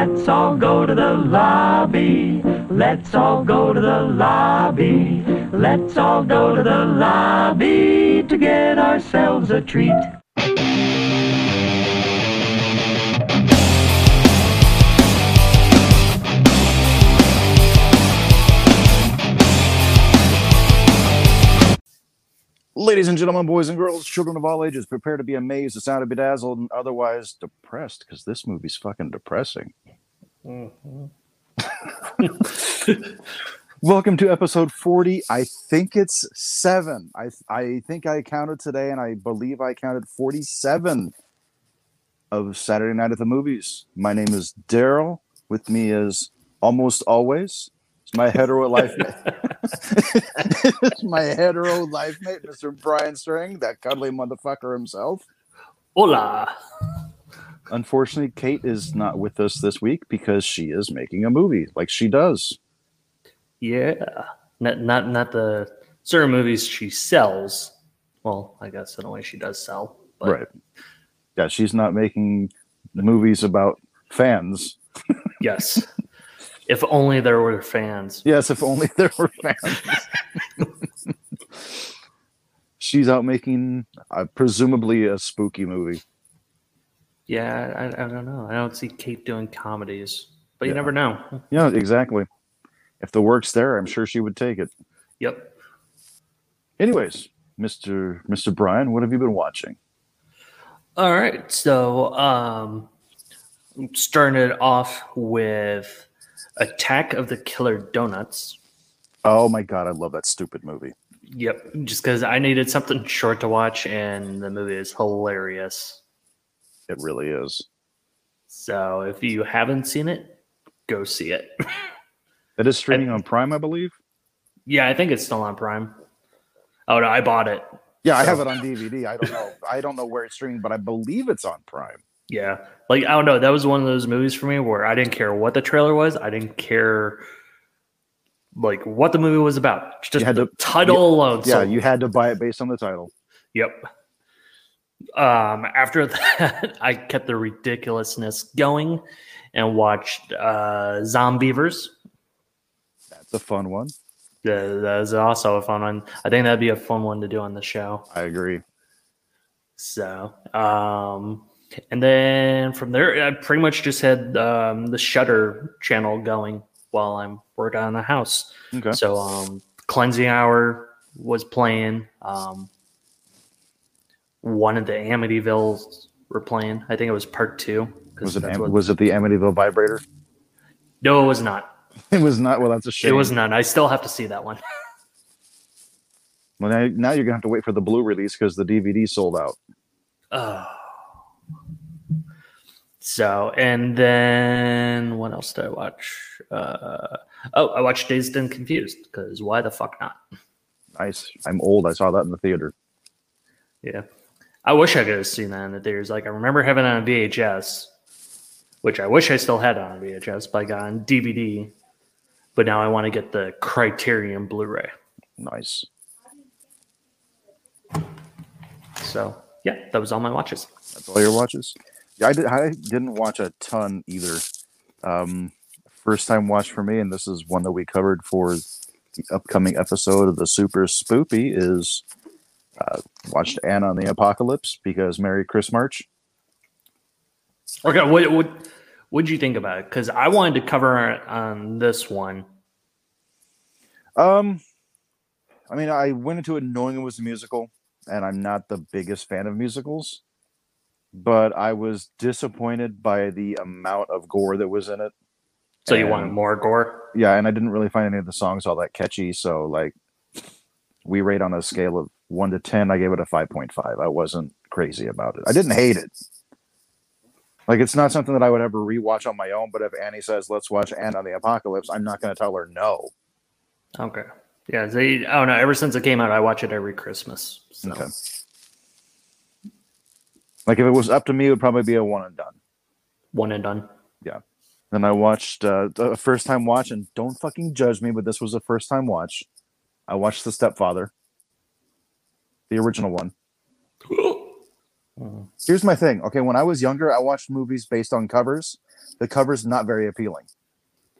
Let's all go to the lobby. Let's all go to the lobby. Let's all go to the lobby to get ourselves a treat. Ladies and gentlemen, boys and girls, children of all ages, prepare to be amazed, astounded, bedazzled, and otherwise depressed because this movie's fucking depressing. Mm-hmm. Welcome to episode 40. I think it's seven. I, I think I counted today, and I believe I counted 47 of Saturday Night at the Movies. My name is Daryl. With me is almost always it's my hetero life mate. it's my hetero life mate, Mr. Brian String, that cuddly motherfucker himself. Hola. Unfortunately, Kate is not with us this week because she is making a movie like she does. Yeah. Not not not the certain movies she sells. Well, I guess in a way she does sell. But Right. Yeah, she's not making movies about fans. yes. if only there were fans. Yes, if only there were fans. she's out making uh, presumably a spooky movie. Yeah, I, I don't know. I don't see Kate doing comedies. But you Yeah. never know. Yeah, exactly. If the work's there, I'm sure she would take it. Yep. Anyways, Mr. Mr. Brian, what have you been watching? All right. So um starting it off with Attack of the Killer Donuts. Oh my god, I love that stupid movie. Yep. Just because I needed something short to watch and the movie is hilarious. It really is. So if you haven't seen it, go see it. It is streaming on Prime, I believe. yeah, I think it's still on Prime. Oh no, I bought it. Yeah, I have it on DVD. I don't know. I don't know where it's streaming, but I believe it's on Prime. Yeah. Like I don't know, that was one of those movies for me where I didn't care what the trailer was. I didn't care like what the movie was about. Just had the to- title alone. Yeah, sold you had to buy it based on the title. Yep. Um, after that, I kept the ridiculousness going and watched uh, Zombeavers. That's a fun one. Uh, that is also a fun one. I think that'd be a fun one to do on the show. I agree. So, um, and then from there, I pretty much just had um, the Shudder channel going while I'm working on the house. Okay. So, um, Cleansing Hour was playing. Um, one of the Amityvilles were playing. I think it was part two. Was it Am- what- was it the Amityville vibrator? no, it was not. It was not. Well, that's a shame. It was not. I still have to see that one. Well, now, now you're gonna have to wait for the blue release because the DVD sold out. Oh. So, and then what else did I watch? Uh, oh, I watched Dazed and Confused because why the fuck not? Nice. I'm old. I saw that in the theater. Yeah. I wish I could have seen that in the theaters. Like, I remember having it on VHS, which I wish I still had on VHS, but I got on DVD. But now I want to get the Criterion Blu ray. Nice. So, yeah, that was all my watches. That's all your watches. Yeah, I did. I didn't watch a ton either. Um, first time watch for me, and this is one that we covered for the upcoming episode of the Super Spoopy. Is uh, watched Anna and the Apocalypse because Merry Chris March. Okay, what what what'd you think about it? Because I wanted to cover on this one. Um, I mean, I went into it knowing it was a musical, and I'm not the biggest fan of musicals, but I was disappointed by the amount of gore that was in it. So you And- wanted more gore? yeah, and I didn't really find any of the songs all that catchy. So like, we rate on a scale of one to ten. I gave it a five point five. I wasn't crazy about it. I didn't hate it. Like it's not something that I would ever rewatch on my own. But if Annie says let's watch Anna and the Apocalypse, I'm not going to tell her no. Okay. Yeah, they, I don't know. Ever since it came out, I watch it every Christmas. So. Okay. Like if it was up to me, it would probably be a one and done. One and done. Yeah. Then I watched uh, a first time watch, and don't fucking judge me, but this was a first time watch. I watched The Stepfather, the original one. Here's my thing. Okay, when I was younger, I watched movies based on covers. The cover's not very appealing.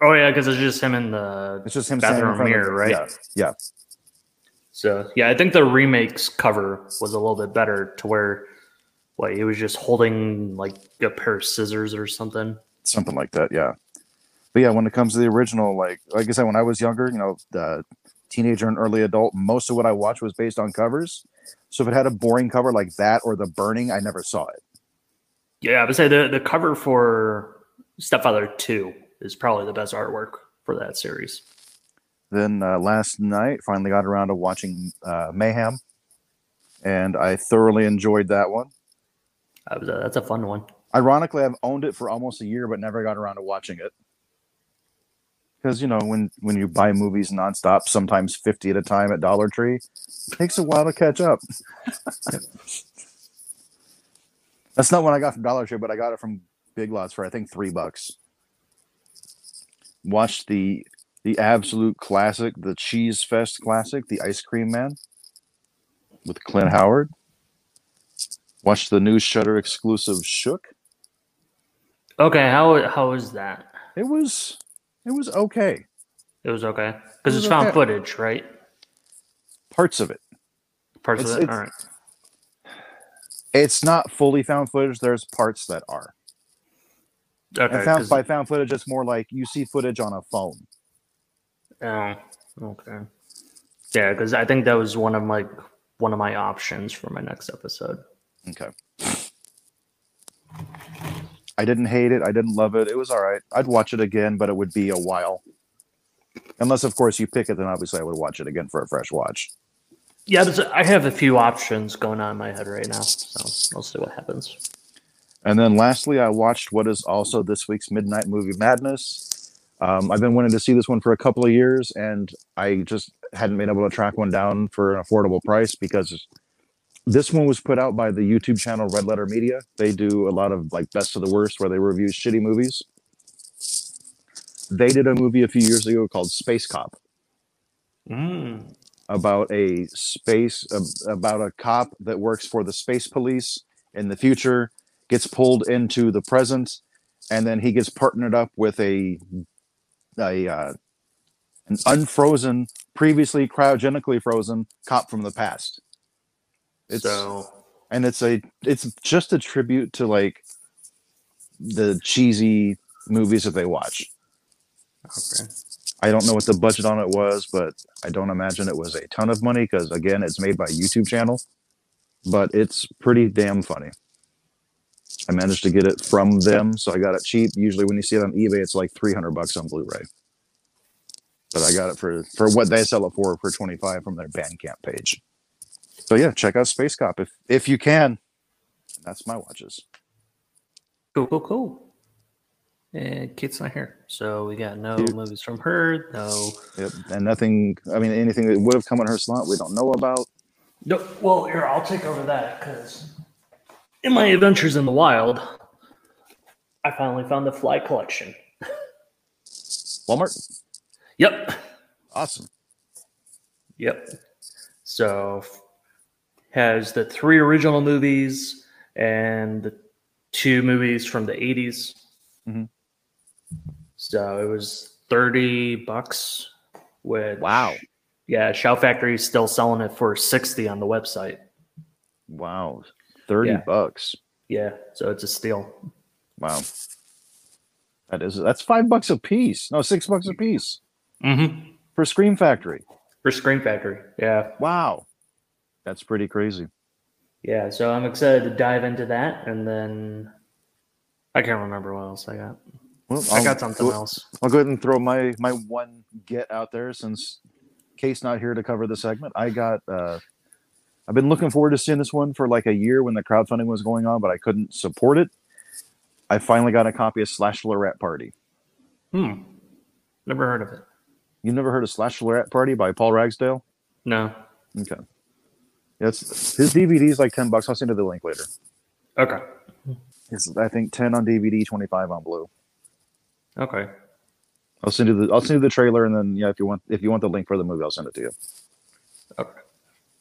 Oh yeah, because it's just him in the It's just him standing in bathroom mirror, right? Yeah, yeah. So yeah, I think the remake's cover was a little bit better to where what he was just holding like a pair of scissors or something. something like that. Yeah, but yeah, when it comes to the original, like like I said, when I was younger, you know, the teenager and early adult, most of what I watched was based on covers. So if it had a boring cover like that or The Burning, I never saw it. Yeah, I would say the the cover for Stepfather Two is probably the best artwork for that series. Then uh, last night, finally got around to watching uh, Mayhem, and I thoroughly enjoyed that one. Was that's a fun one. Ironically, I've owned it for almost a year, but never got around to watching it. Because you know, when when you buy movies nonstop, sometimes fifty at a time at Dollar Tree, it takes a while to catch up. That's not what I got from Dollar Tree, but I got it from Big Lots for I think three bucks. Watched the the absolute classic, the Cheese Fest classic, the Ice Cream Man, with Clint Howard. Watched the new Shudder exclusive Shook. Okay, how how was that? It was it was okay. It was okay because It it's found okay. footage, right? Parts of it. Parts It's- of it. All right. It's not fully found footage. There's parts that are. Okay. And found by found footage, it's more like you see footage on a phone. Oh, okay. Yeah, because I think that was one of my one of my options for my next episode. Okay. I didn't hate it. I didn't love it. It was all right. I'd watch it again, but it would be a while. Unless, of course, you pick it, then obviously I would watch it again for a fresh watch. Yeah, but I have a few options going on in my head right now, so I'll see what happens. And then lastly, I watched what is also this week's Midnight Movie Madness. Um, I've been wanting to see this one for a couple of years, and I just hadn't been able to track one down for an affordable price because this one was put out by the YouTube channel Red Letter Media. They do a lot of like best of the worst where they review shitty movies. They did a movie a few years ago called Space Cop Mm. about a space about a cop that works for the space police in the future gets pulled into the present and then he gets partnered up with a a uh, an unfrozen previously cryogenically frozen cop from the past it's so and it's a it's just a tribute to like the cheesy movies that they watch okay. I don't know what the budget on it was, but I don't imagine it was a ton of money because again, it's made by a YouTube channel. But it's pretty damn funny. I managed to get it from them, so I got it cheap. Usually, when you see it on eBay, it's like three hundred bucks on Blu-ray. But I got it for for what they sell it for for twenty five from their Bandcamp page. So yeah, check out Space Cop if if you can. That's my watches. Cool, cool, cool. And Kate's not here, so we got no Cute. movies from her. No, Yep, and nothing. I mean, anything that would have come on her slot, we don't know about. no. Well, here I'll take over that because in my adventures in the wild, I finally found the Fly collection. Walmart, Yep, awesome. Yep. So has the three original movies and the two movies from the 80s. Mhm. So it was 30 bucks with Wow. Yeah, Shout Factory is still selling it for 60 on the website. Wow, thirty Yeah. bucks. Yeah, so it's a steal. Wow, that is that's five bucks a piece. No, six bucks a piece Mm-hmm. for Scream Factory. For Scream Factory. Yeah. Wow, that's pretty crazy. Yeah, so I'm excited to dive into that and then I can't remember what else I got. Well, I got something else. I'll go ahead and throw my my one get out there since Kate's not here to cover the segment. I got. uh I've been looking forward to seeing this one for like a year when the crowdfunding was going on, but I couldn't support it. I finally got a copy of Slash Lorette Party. Hmm. Never heard of it. You've never heard of Slash Lorette Party by Paul Ragsdale? No. Okay. That's his DVD is like ten bucks. I'll send you the link later. Okay. It's I think ten on DVD, twenty five on Blue. Okay. I'll send you the I'll send you the trailer, and then yeah, if you want if you want the link for the movie, I'll send it to you. Okay.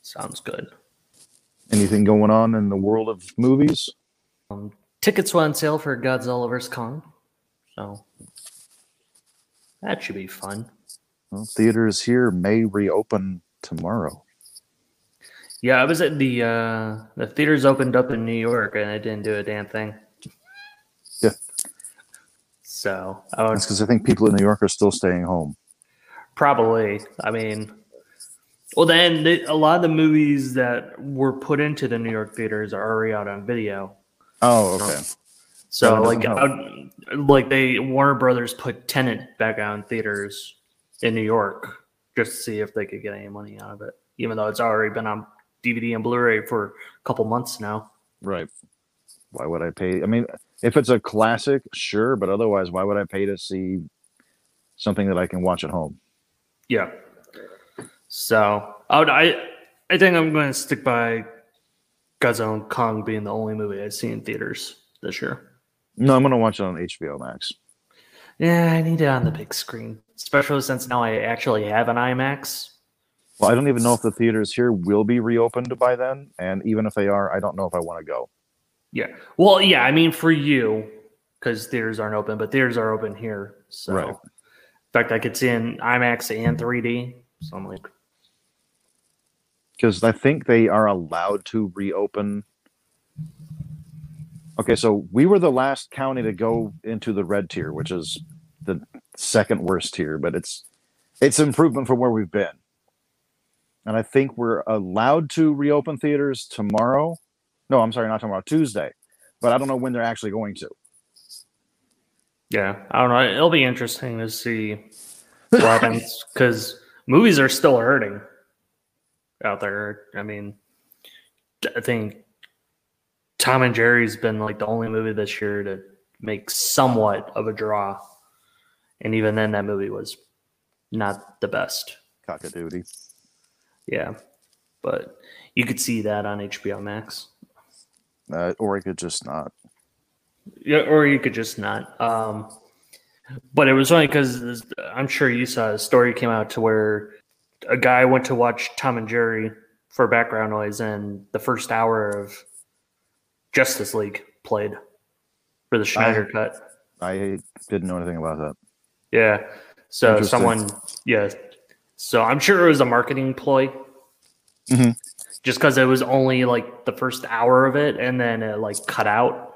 Sounds good. Anything going on in the world of movies? Um, tickets went on sale for Godzilla vs Kong, so that should be fun. Well, theaters here may reopen tomorrow. Yeah, I was at the uh, the theaters opened up in New York and it didn't do a damn thing. Yeah. So I would That's because I think people in New York are still staying home. Probably. I mean, well, then the, a lot of the movies that were put into the New York theaters are already out on video. Oh, okay. So, like, like they Warner Brothers put Tenet back out in theaters in New York just to see if they could get any money out of it, even though it's already been on DVD and Blu-ray for a couple months now. Right. Why would I pay? I mean, if it's a classic, sure, but otherwise, why would I pay to see something that I can watch at home? Yeah. So I would, I I think I'm going to stick by Godzilla and Kong being the only movie I've seen in theaters this year. No, I'm gonna watch it on HBO Max. Yeah, I need it on the big screen, especially since now I actually have an IMAX. Well, I don't even know if the theaters here will be reopened by then, and even if they are, I don't know if I want to go. Yeah. Well, yeah, I mean for you, because theaters aren't open, but theaters are open here. So, Right. in fact, I could see in IMAX and 3D. So I'm like, because I think they are allowed to reopen. Okay, so we were the last county to go into the red tier, which is the second worst tier, but it's it's improvement from where we've been. And I think we're allowed to reopen theaters tomorrow. No, I'm sorry, not tomorrow, Tuesday. But I don't know when they're actually going to. yeah, I don't know. It'll be interesting to see what happens because movies are still hurting out there. I mean, I think Tom and Jerry's been like the only movie this year to make somewhat of a draw, and even then, that movie was not the best. Cockadoodie. Yeah, but you could see that on HBO Max. Uh, or I could just not. Yeah, or you could just not. Um, but it was funny because I'm sure you saw a story came out to where a guy went to watch Tom and Jerry for background noise, and the first hour of Justice League played for the Snyder cut. I didn't know anything about that. Yeah. So someone, yeah. So I'm sure it was a marketing ploy. Mhm. Just because it was only like the first hour of it, and then it like cut out.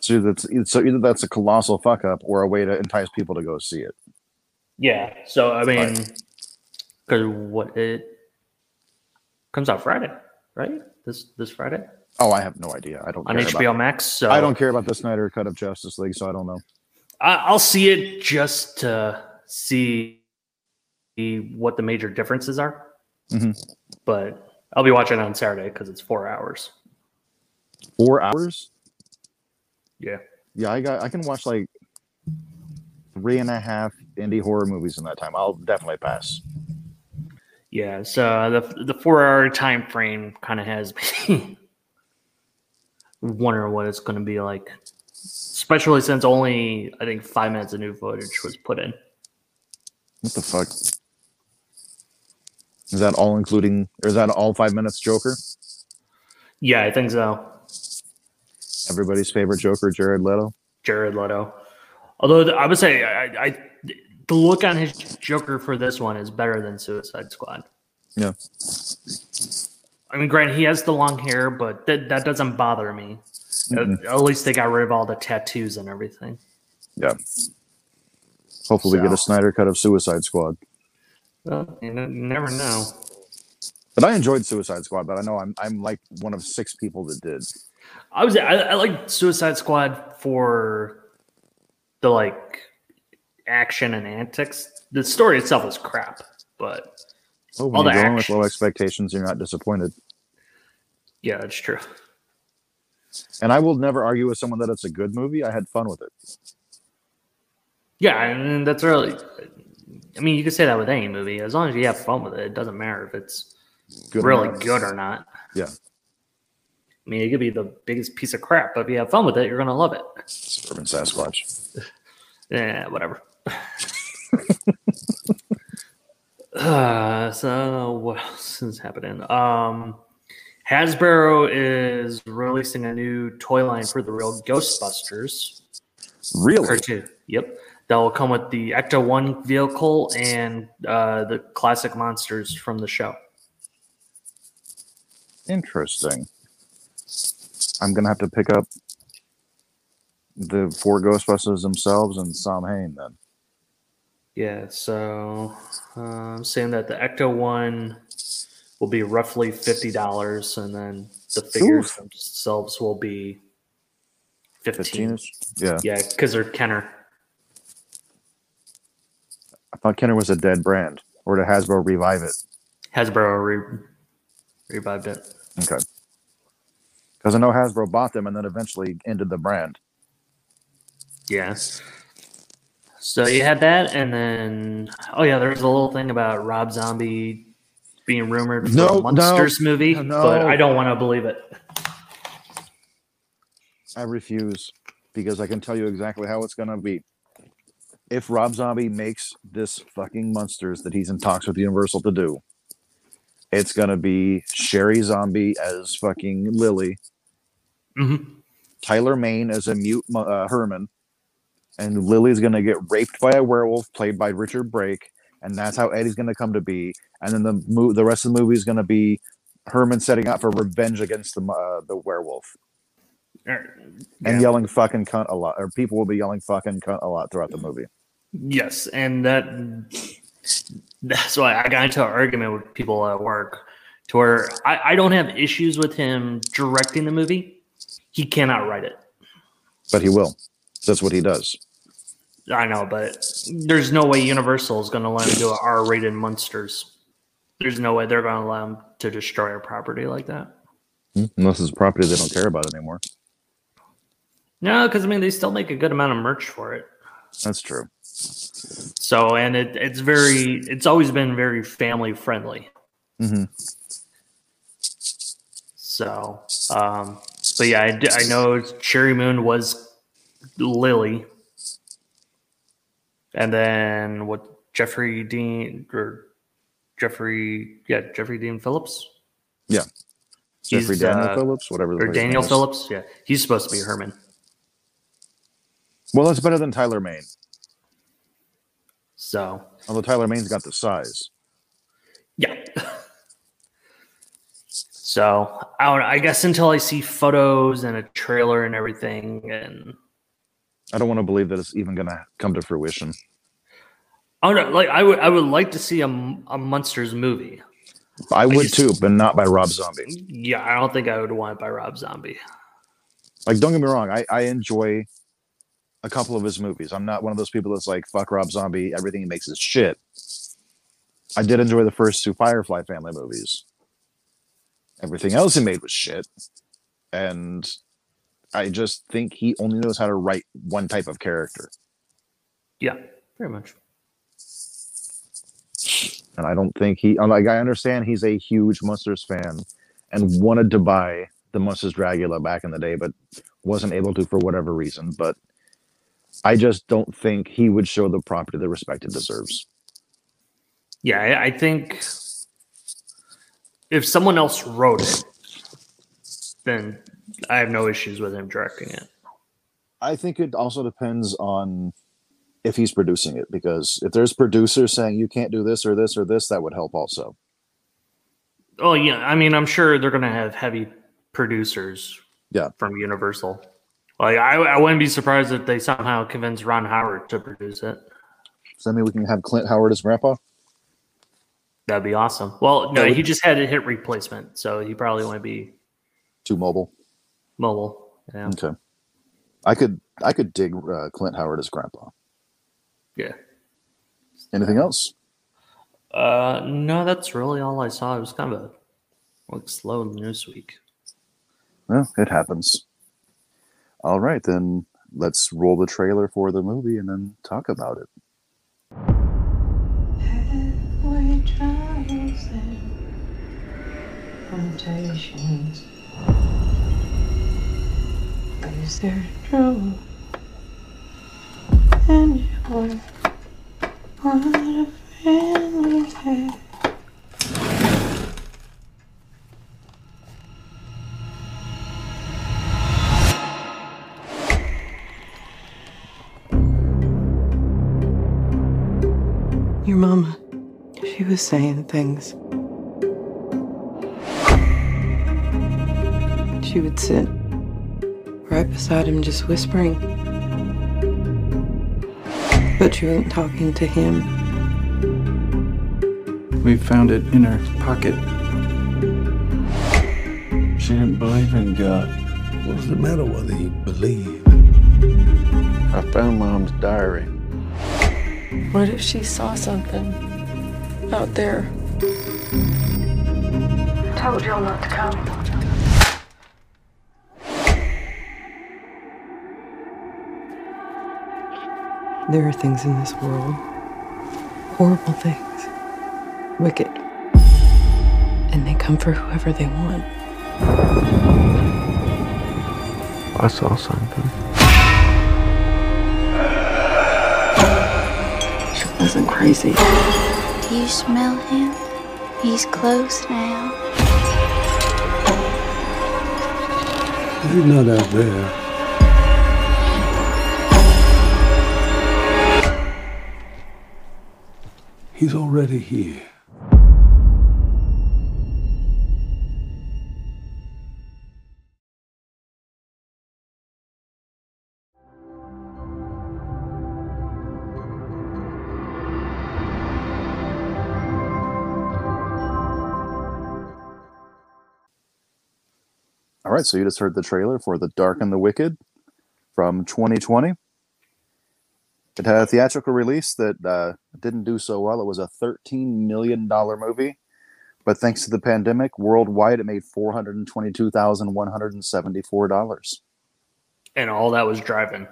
So that's so either that's a colossal fuck up or a way to entice people to go see it. Yeah. So I mean, because what it comes out Friday, right? This this Friday Oh, I have no idea. I don't on care HBO Max. So I don't care about the Snyder cut of Justice League, so I don't know. I, I'll see it just to see what the major differences are. Mhm. But I'll be watching it on Saturday because it's four hours. Four hours? Yeah. Yeah, I got I can watch like three and a half indie horror movies in that time. I'll definitely pass. Yeah, so the the four hour time frame kind of has me wondering what it's going to be like, especially since only I think five minutes of new footage was put in. What the fuck? Is that all including or is that all five minutes Joker? Yeah, I think so. Everybody's favorite Joker, Jared Leto. Jared Leto. Although th- I would say I, I the look on his Joker for this one is better than Suicide Squad. Yeah. I mean, granted, he has the long hair, but that that doesn't bother me. Mm-hmm. At, Mm-mm. at least they got rid of all the tattoos and everything. Yeah. Hopefully we get a Snyder cut of Suicide Squad. Well, you, n- never know. But I enjoyed Suicide Squad, but I know I'm I'm like one of six people that did. I was I, I like Suicide Squad for the like action and antics. The story itself is crap, but Oh, All when you the go in with low expectations, you're not disappointed. yeah, that's true. And I will never argue with someone that it's a good movie. I had fun with it. Yeah, and that's really. I mean, you could say that with any movie. As long as you have fun with it, it doesn't matter if it's Good really good or not. Yeah. I mean, it could be the biggest piece of crap, but if you have fun with it, you're gonna love it. Suburban Sasquatch. Yeah, whatever. uh, so what else is happening? Um, Hasbro is releasing a new toy line for the real Ghostbusters Really? cartoon. Yep. That will come with the Ecto 1 vehicle and uh, the classic monsters from the show. Interesting. I'm gonna have to pick up the four Ghostbusters themselves and Samhain then. Yeah, so uh, I'm saying that the Ecto 1 will be roughly $50, and then the figures Oof. themselves will be 15. Fifteen ish. Yeah. Yeah, because they're Kenner. I thought Kenner was a dead brand. Or did Hasbro revive it? Hasbro re- revived it. Okay. Because I know Hasbro bought them and then eventually ended the brand. Yes. So you had that, and then oh yeah, there was a little thing about Rob Zombie being rumored for No, a no, Munsters movie, no. but I don't want to believe it. I refuse because I can tell you exactly how it's going to be. If Rob Zombie makes this fucking Munsters that he's in talks with Universal to do, it's going to be Sheri Zombie as fucking Lily, Mm-hmm. Tyler Mane as a mute uh, Herman, and Lily's going to get raped by a werewolf played by Richard Brake, and that's how Eddie's going to come to be. And then the mo- the rest of the movie is going to be Herman setting out for revenge against the uh, the werewolf and Yeah. yelling fucking cunt a lot, or people will be yelling fucking cunt a lot throughout the movie. Yes, and that that's why I got into an argument with people at work to where I, I don't have issues with him directing the movie. He cannot write it. But he will. That's what he does. I know, but there's no way Universal is going to let him do an R-rated Munsters. There's no way they're going to allow him to destroy a property like that. Hmm? Unless it's a property they don't care about anymore. No, because I mean they still make a good amount of merch for it. That's true. So, and it, it's very, it's always been very family friendly. hmm So, um, but yeah, I know Sheri Moon was Lily, and then what Jeffrey Dean or Jeffrey, yeah, Jeffrey Dean Phillips Yeah. Jeffrey Daniel uh, Phillips, whatever. the or Daniel. Phillips. Yeah, he's supposed to be Herman. Well, that's better than Tyler Mane. So, Although Tyler Mane's got the size. yeah. So I don't. I guess until I see photos and a trailer and everything, and I don't want to believe that it's even going to come to fruition. oh no, like I would, I would like to see a, a Munsters movie. I would just- too, but not by Rob Zombie. Yeah, I don't think I would want it by Rob Zombie. Like, don't get me wrong, I, I enjoy a couple of his movies. I'm not one of those people that's like, fuck Rob Zombie, everything he makes is shit. I did enjoy the first two Firefly family movies. Everything else he made was shit. And I just think he only knows how to write one type of character. Yeah, very much. And I don't think he, like, I understand he's a huge Munsters fan and wanted to buy the Munsters Dragula back in the day, but wasn't able to for whatever reason. But I just don't think he would show the property the respect it deserves. Yeah, I, I think if someone else wrote it, then I have no issues with him directing it. I think it also depends on if he's producing it, because if there's producers saying you can't do this or this or this, that would help also. Oh yeah, I mean, I'm sure they're gonna have heavy producers. Yeah. from Universal. Like I, I wouldn't be surprised if they somehow convince Ron Howard to produce it. Does that mean we can have Clint Howard as grandpa? That'd be awesome. Well, no, would- he just had a hit replacement, so he probably won't be Too mobile. mobile. Yeah, Okay. I could I could dig uh, Clint Howard as grandpa. yeah. Anything else? Uh, no, that's really all I saw. It was kind of a like slow news week. Well, it happens. All right, then let's roll the trailer for the movie and then talk about it. There trouble anywhere? What a family had. Saying things. She would sit right beside him, just whispering. But she wasn't talking to him. We found it in her pocket. She didn't believe in God. What's the matter whether you believe? I found Mom's diary. What if she saw something out there? Told y'all not to come. There are things in this world, horrible things, wicked, and they come for whoever they want. I saw something. She wasn't crazy. You smell him? He's close now. He's not out there. He's already here. Right, so you just heard the trailer for The Dark and the Wicked from 2020. It had a theatrical release that uh, didn't do so well. It was a $13 million movie, but thanks to the pandemic, worldwide it made $422,174. And all that was driving.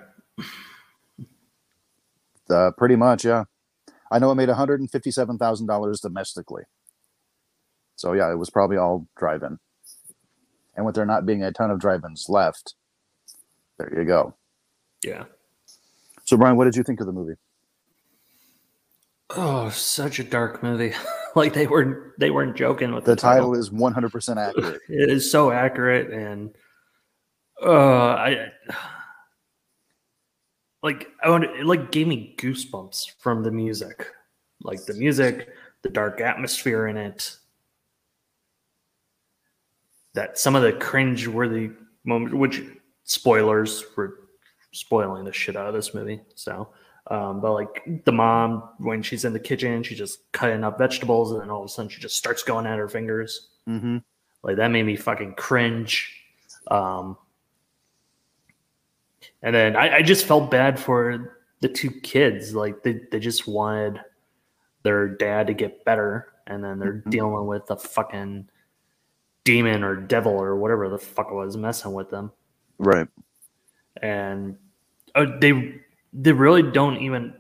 Uh, pretty much, yeah. I know it made $157,000 domestically. So, yeah, it was probably all drive in. And with there not being a ton of drive ins left, there you go. Yeah. So, Brian, what did you think of the movie? Oh, such a dark movie. like they were they weren't joking with The the, title is 100% accurate. It is so accurate and uh I like I want it like gave me goosebumps from the music. Like the music, the dark atmosphere in it. That some of the cringe worthy moments which spoilers were spoiling the shit out of this movie. So um, but like the mom when she's in the kitchen, she's just cutting up vegetables and then all of a sudden she just starts going at her fingers. Mm-hmm. Like that made me fucking cringe. Um, and then I, I just felt bad for the two kids. Like they, they just wanted their dad to get better, and then they're Mhm. dealing with a fucking demon or devil or whatever the fuck was messing with them. Right. And uh, they they really don't even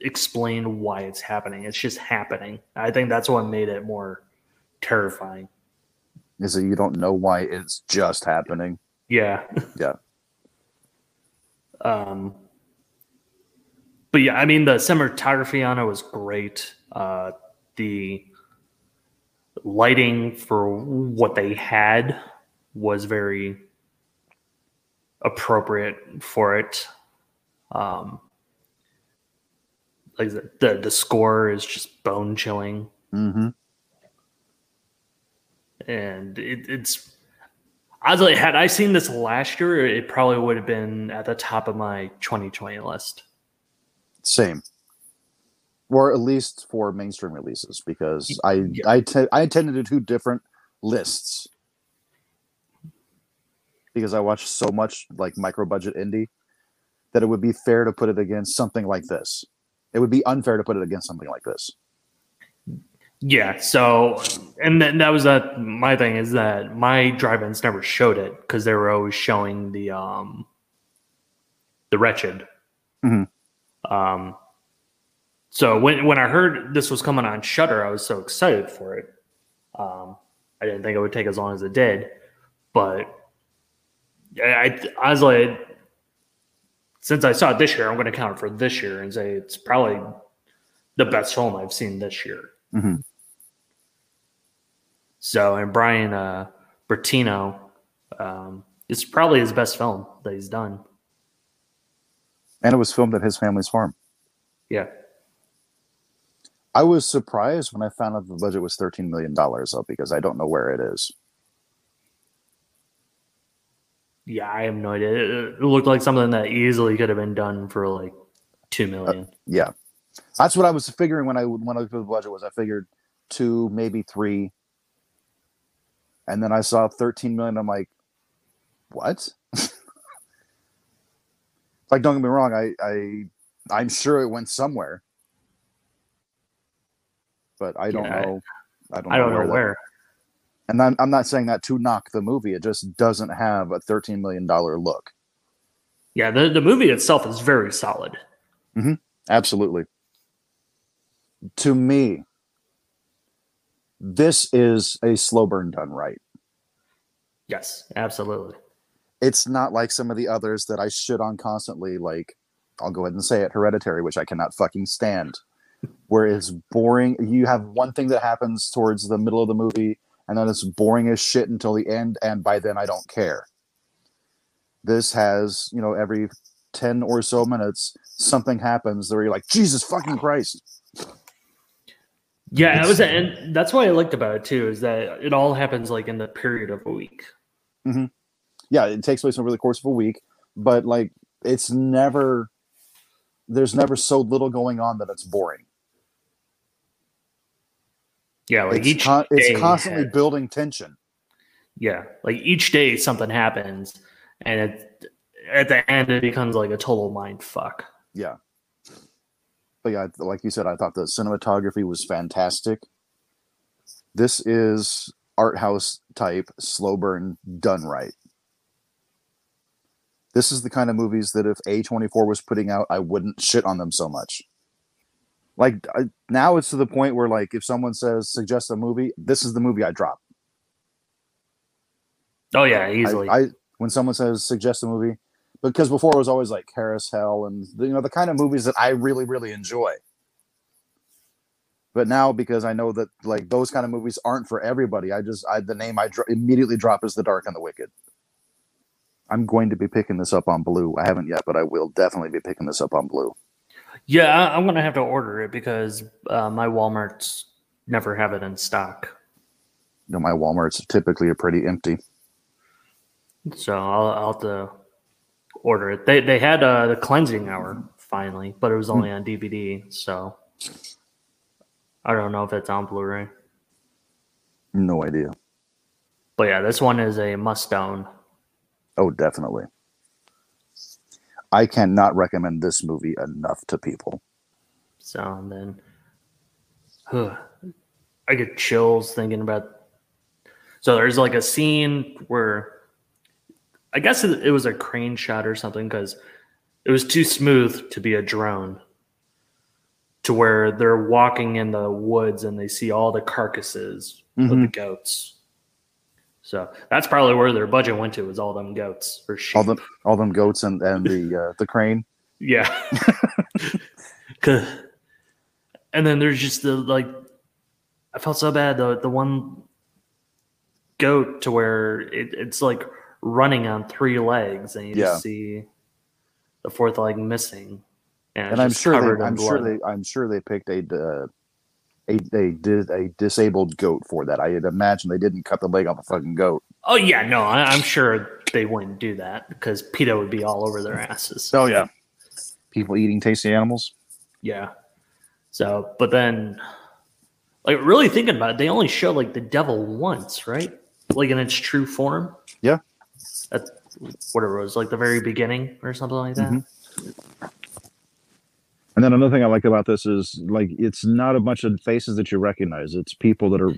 explain why it's happening. It's just happening. I think that's what made it more terrifying. Is that you don't know why it's just happening. Yeah. Yeah. Um, but yeah, I mean, the cinematography on it was great. Uh, the lighting for what they had was very appropriate for it. Um, like the, the, the score is just bone chilling Mm-hmm. and it, it's honestly had I seen this last year, it probably would have been at the top of my 2020 list. Same. Or at least for mainstream releases, because I Yeah. I te- I tend to do different lists because I watch so much like micro budget indie that it would be fair to put it against something like this. It would be unfair to put it against something like this. Yeah. So, and then that was that. My thing is that my drive-ins never showed it because they were always showing the um the wretched. Mhm. Um. So when when I heard this was coming on Shudder, I was so excited for it. Um, I didn't think it would take as long as it did, but I, I like, since I saw it this year, I'm going to count it for this year and say it's probably the best film I've seen this year. Mhm. So, and Brian uh, Bertino, um, it's probably his best film that he's done. And it was filmed at his family's farm. Yeah. I was surprised when I found out the budget was thirteen million dollars though, because I don't know where it is. Yeah, I have no idea. It, looked like something that easily could have been done for like two uh, million. Yeah, that's what I was figuring when I when I looked at the budget was I figured two, maybe three, and then I saw thirteen million. I'm like, what? like, don't get me wrong, I I I'm sure it went somewhere, but I don't Yeah, know. I don't. I don't know that- where. And I'm, I'm not saying that to knock the movie. It just doesn't have a thirteen million dollar look. Yeah, the, the movie itself is very solid. Mm-hmm. Absolutely. To me, this is a slow burn done right. Yes, absolutely. It's not like some of the others that I shit on constantly, like I'll go ahead and say it, Hereditary, which I cannot fucking stand. Where it's boring. You have one thing that happens towards the middle of the movie, and then it's boring as shit until the end, and by then I don't care. This has, you know, every 10 or so minutes, something happens where you're like, Jesus fucking Christ. Yeah, it was, and that's what I liked about it too. Is that it all happens like in the period of a week. Mm-hmm. yeah, it takes place over the course of a week, but like it's never there's never so little going on that it's boring. Yeah, like it's each con- it's constantly has- building tension. yeah, like each day something happens, and it, at the end it becomes like a total mind fuck. Yeah. But yeah, like you said, I thought the cinematography was fantastic. This is art house type slow burn done right. This is the kind of movies that if A24 was putting out, I wouldn't shit on them so much. Like I, now it's to the point where like if someone says suggest a movie, this is the movie I drop. Oh yeah, easily. I, when someone says suggest a movie, because before it was always like Harris Hell and you know the kind of movies that I really really enjoy. But now because I know that like those kind of movies aren't for everybody, I just I the name I dro- immediately drop is The Dark and the Wicked. I'm going to be picking this up on Blue. I haven't yet, but I will definitely be picking this up on Blue. Yeah, I- I'm gonna have to order it because uh, my WalMarts never have it in stock. You know, my Walmart's typically are pretty empty. So I'll, I'll have to order it. They they had uh, the cleansing hour finally, but it was only on DVD. So I don't know if it's on Blu-ray. No idea. But yeah, this one is a must own. Oh, definitely. I cannot recommend this movie enough to people. So and then huh, I get chills thinking about. So there's like a scene where I guess it, it was a crane shot or something because it was too smooth to be a drone. To where they're walking in the woods and they see all the carcasses of the mm-hmm. goats. So that's probably where their budget went to was all them goats or sheep. All them, all them goats and and the uh, the crane. Yeah. and then there's just the like I felt so bad the the one goat to where it, it's like running on three legs and you Yeah. just see the fourth leg missing. And, and I'm sure they, I'm sure they, I'm sure they picked a, uh, a, a, a disabled goat for that. I'd imagine they didn't cut the leg off a fucking goat. Oh yeah, no, I, I'm sure they wouldn't do that because PETA would be all over their asses. Oh yeah, people eating tasty animals. Yeah. So, but then, like, really thinking about it, they only showed like the devil once, right? Like in its true form. Yeah. At whatever it was, like the very beginning or something like that. Mm-hmm. And then another thing I like about this is like it's not a bunch of faces that you recognize. It's people that are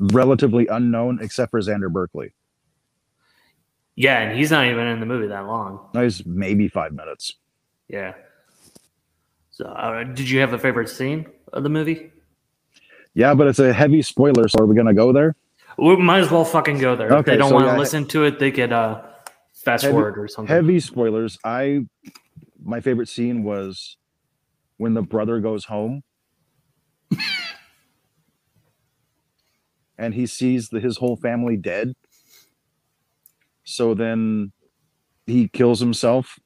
relatively unknown, except for Xander Berkeley. Yeah, and he's not even in the movie that long. He's maybe five minutes. Yeah. So, uh, did you have a favorite scene of the movie? Yeah, but it's a heavy spoiler. So are we gonna go there? We might as well fucking go there. if Okay, they don't so want to yeah, listen to it, they could uh, fast Heavy- forward or something. Heavy spoilers. I my favorite scene was when the brother goes home and he sees the, his whole family dead. So then he kills himself,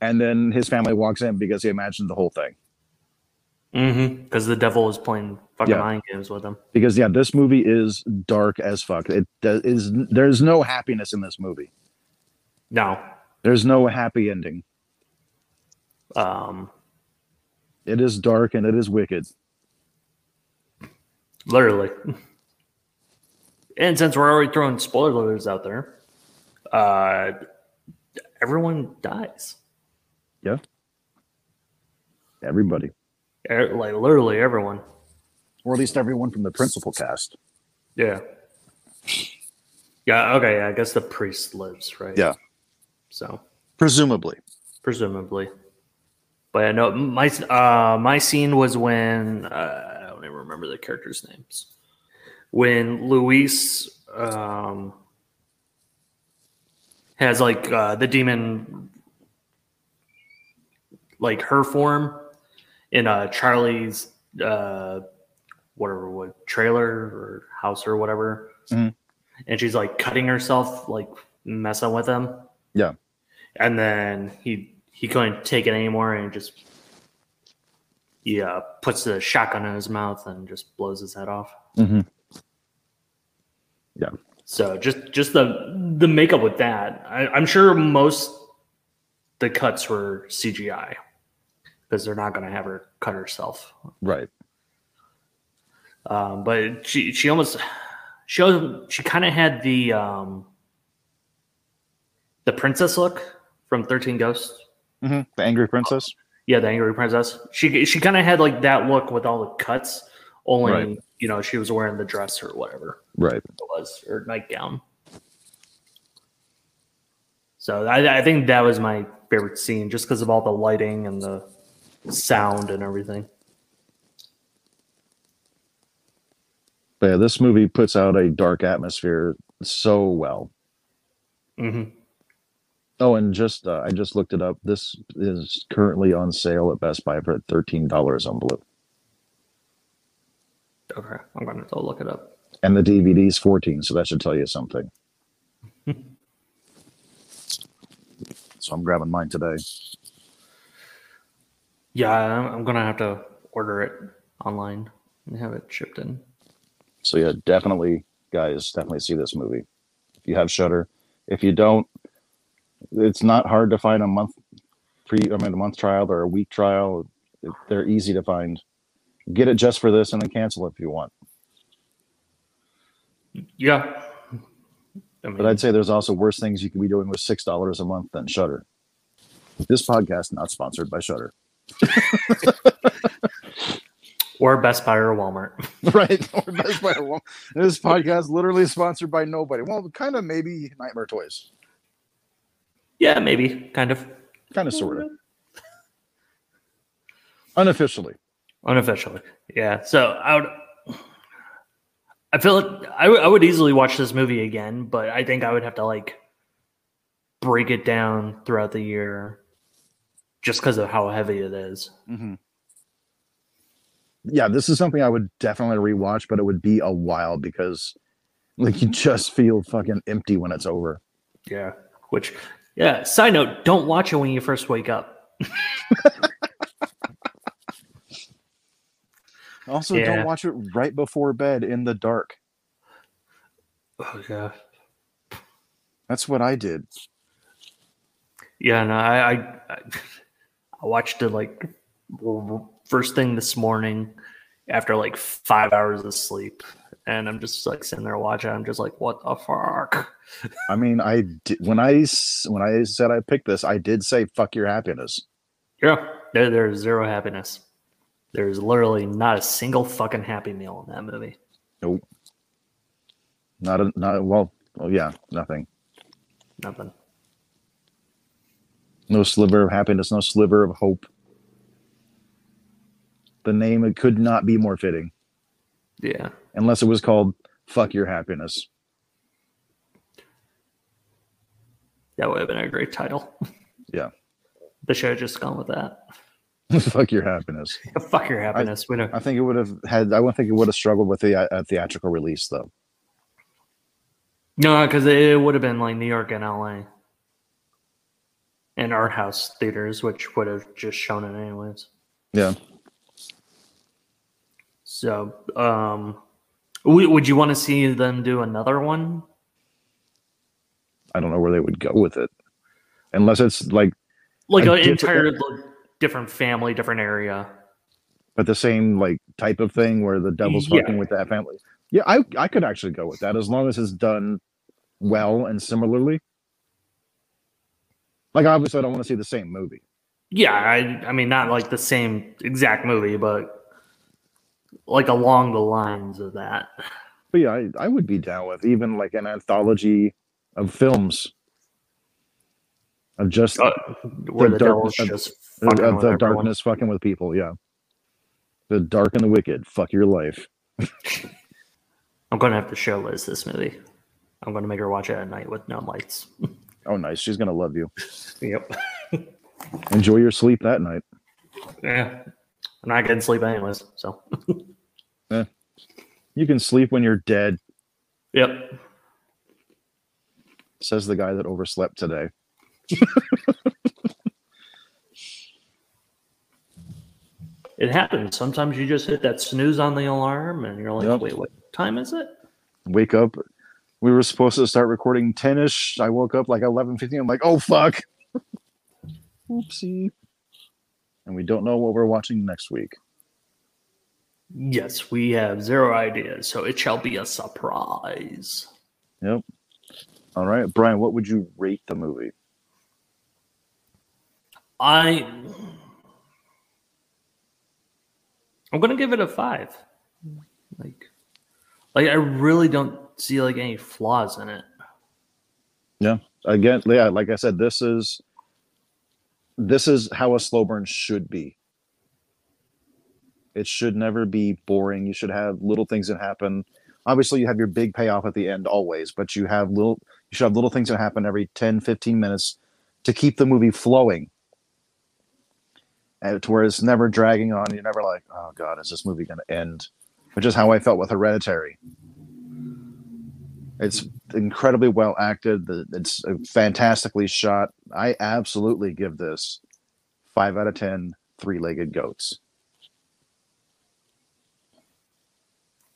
and then his family walks in because he imagined the whole thing. Mm-hmm. Because the devil is playing fucking Yeah. mind games with him. because yeah, this movie is dark as fuck. It does, is there's no happiness in this movie. No. There's no happy ending. Um, It is dark and it is wicked. literally. And since we're already throwing spoiler spoilers out there, uh, everyone dies. Yeah. Everybody, Er- Like literally everyone. or at least everyone from the principal cast. Yeah. Yeah. Okay. I guess the priest lives, right? Yeah. So Presumably. presumably, but I know my uh my scene was when uh, I don't even remember the characters' names. When Louise um has like uh, the demon, like her form in uh Charlie's uh whatever what trailer or house or whatever, Mhm. and she's like cutting herself, like messing with him. Yeah. and then he he couldn't take it anymore, and just he uh, puts the shotgun in his mouth and just blows his head off. Mm-hmm. Yeah. So just just the the makeup with that, I, I'm sure most the cuts were CGI because they're not going to have her cut herself. Right. Um, but she she almost she she kind of had the um, the princess look from Thirteen Ghosts. Hmm The angry princess. Yeah, the angry princess. She she kind of had like that look with all the cuts. Only Right. you know she was wearing the dress or whatever Right. it was or nightgown. So I, I think that was my favorite scene, just because of all the lighting and the sound and everything. But yeah, this movie puts out a dark atmosphere so well. hmm Oh, and just uh, I just looked it up. This is currently on sale at Best Buy for thirteen dollars on Blue, Okay, I'm gonna go look it up. and the DVD is fourteen. So that should tell you something. so I'm grabbing mine today. Yeah, I'm, I'm gonna have to order it online and have it shipped in. So yeah, definitely, guys, definitely see this movie. If you have Shudder, if you don't, it's not hard to find a month pre I mean, a month trial or a week trial. They're easy to find. Get it just for this, and then cancel if you want. Yeah. I mean, But I'd say there's also worse things you could be doing with six dollars a month than Shudder. This podcast not sponsored by Shudder, or Best Buy or Walmart. right? Or Best Buy. Well, This podcast literally sponsored by nobody. Well, kind of maybe Nightmare Toys, Yeah, maybe, kind of kind of sort of, unofficially. unofficially. Yeah. So I would. I feel like I would- would easily watch this movie again, but I think I would have to like break it down throughout the year, just because of how heavy it is. Mm-hmm. Yeah, this is something I would definitely rewatch, but it would be a while because, like, you just feel fucking empty when it's over. Yeah. Which, yeah. Side note: Don't watch it when you first wake up. Also, Yeah. don't watch it right before bed in the dark. Oh yeah. That's what I did. Yeah, no, I, I I watched it like first thing this morning after like five hours of sleep, and I'm just like sitting there watching. I'm just like, what the fuck? I mean, I did, when I when I said I picked this, I did say "fuck your happiness." Yeah, there, there's zero happiness. There's literally not a single fucking happy meal in that movie. Nope. Not a not well. Well, yeah, nothing. Nothing. No sliver of happiness. No sliver of hope. The name it could not be more fitting, Yeah. unless it was called "fuck your happiness." That would have been a great title. Yeah. The show just gone with that. fuck your happiness. Fuck your happiness. we don't. I think it would have had. I would think it would have struggled with the uh, theatrical release, though. No, because it would have been like New York and LA. And art house theaters, which would have just shown it anyways. Yeah. So, um, would you want to see them do another one? I don't know where they would go with it, unless it's like, Like an different- entire like, different family, different area. but the same like type of thing where the devil's Yeah. fucking with that family. Yeah, I I could actually go with that as long as it's done well and similarly. Like obviously, I don't want to see the same movie. Yeah, I, I mean, not like the same exact movie, but like along the lines of that. But yeah, I, I would be down with even like an anthology of films of just Uh, where The the, darkness of- just of with the darkness fucking with people. Yeah, the dark and the wicked. Fuck your life. I'm going to have to show Liz this movie. I'm going to make her watch it at night with no lights. Oh, nice. She's gonna love you. yep. Enjoy your sleep that night. Yeah. I'm not getting sleep anyways. So, You can sleep when you're dead. yep. Says the guy that overslept today. It happens. Sometimes you just hit that snooze on the alarm and you're like, Yep. wait, what time is it? Wake up. We were supposed to start recording 10ish. I woke up like 11:15. I'm like, "Oh fuck." Oopsie. And we don't know what we're watching next week. Yes, we have zero ideas. So it shall be a surprise. Yep. All right, Brian, what would you rate the movie? I. I'm gonna give it a five. Like, like I really don't see like any flaws in it. Yeah. Again, yeah, like I said, this is this is how a slow burn should be. It should never be boring. You should have little things that happen. Obviously, you have your big payoff at the end always, but you have little you should have little things that happen every 10, 15 minutes to keep the movie flowing. And to where it's never dragging on. You're never like, oh God, is this movie gonna end? Which is how I felt with Hereditary. It's incredibly well acted. It's fantastically shot. I absolutely give this five out of ten three-legged goats.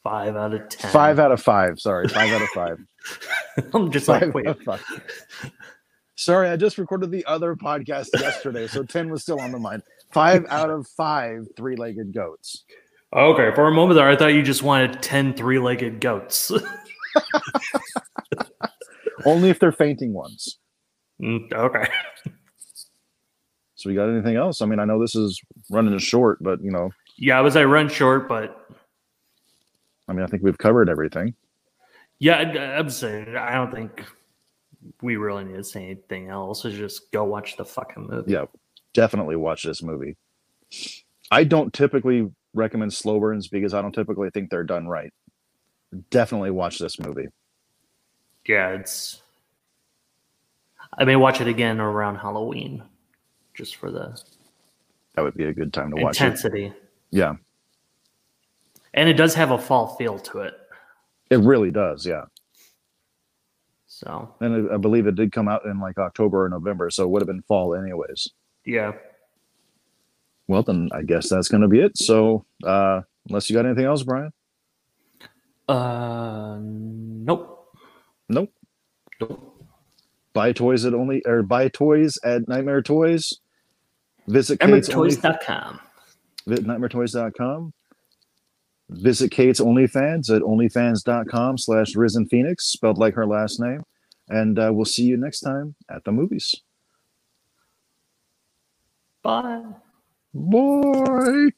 Five out of ten. Five out of five. Sorry, five out of five. I'm just Five like, wait. Sorry, I just recorded the other podcast yesterday, so ten was still on the mind. Five out of five three-legged goats. Okay, for a moment there, I thought you just wanted 10 three legged goats. Only if they're fainting ones. Mm, okay. So we got anything else? I mean, I know this is running short, but you know, Yeah, I was I run short, but I mean, I think we've covered everything. yeah, I- uh, I'm saying I don't think we really need to say anything else. Is just go watch the fucking movie. yeah, definitely watch this movie. I don't typically recommend slow burns because I don't typically think they're done right. Definitely watch this movie. Yeah, it's. I may watch it again around Halloween, just for the That would be a good time to watch it. intensity. Yeah, And it does have a fall feel to it. it really does. Yeah, So and I, I believe it did come out in like October or November, so it would have been fall anyways. yeah, Well, then I guess that's going to be it. So, uh, unless you got anything else, Brian? uh, nope, Nope. nope. Buy toys at only or buy toys at Nightmare Toys. Visit EmmerToys.com. visit nightmaretoys.com. Visit Kate's OnlyFans at onlyfans.com slash Risen Phoenix, spelled like her last name. And uh, we'll see you next time at the movies. Bye. Bye.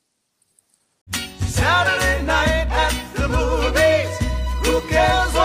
Saturday night at the movies. Who cares?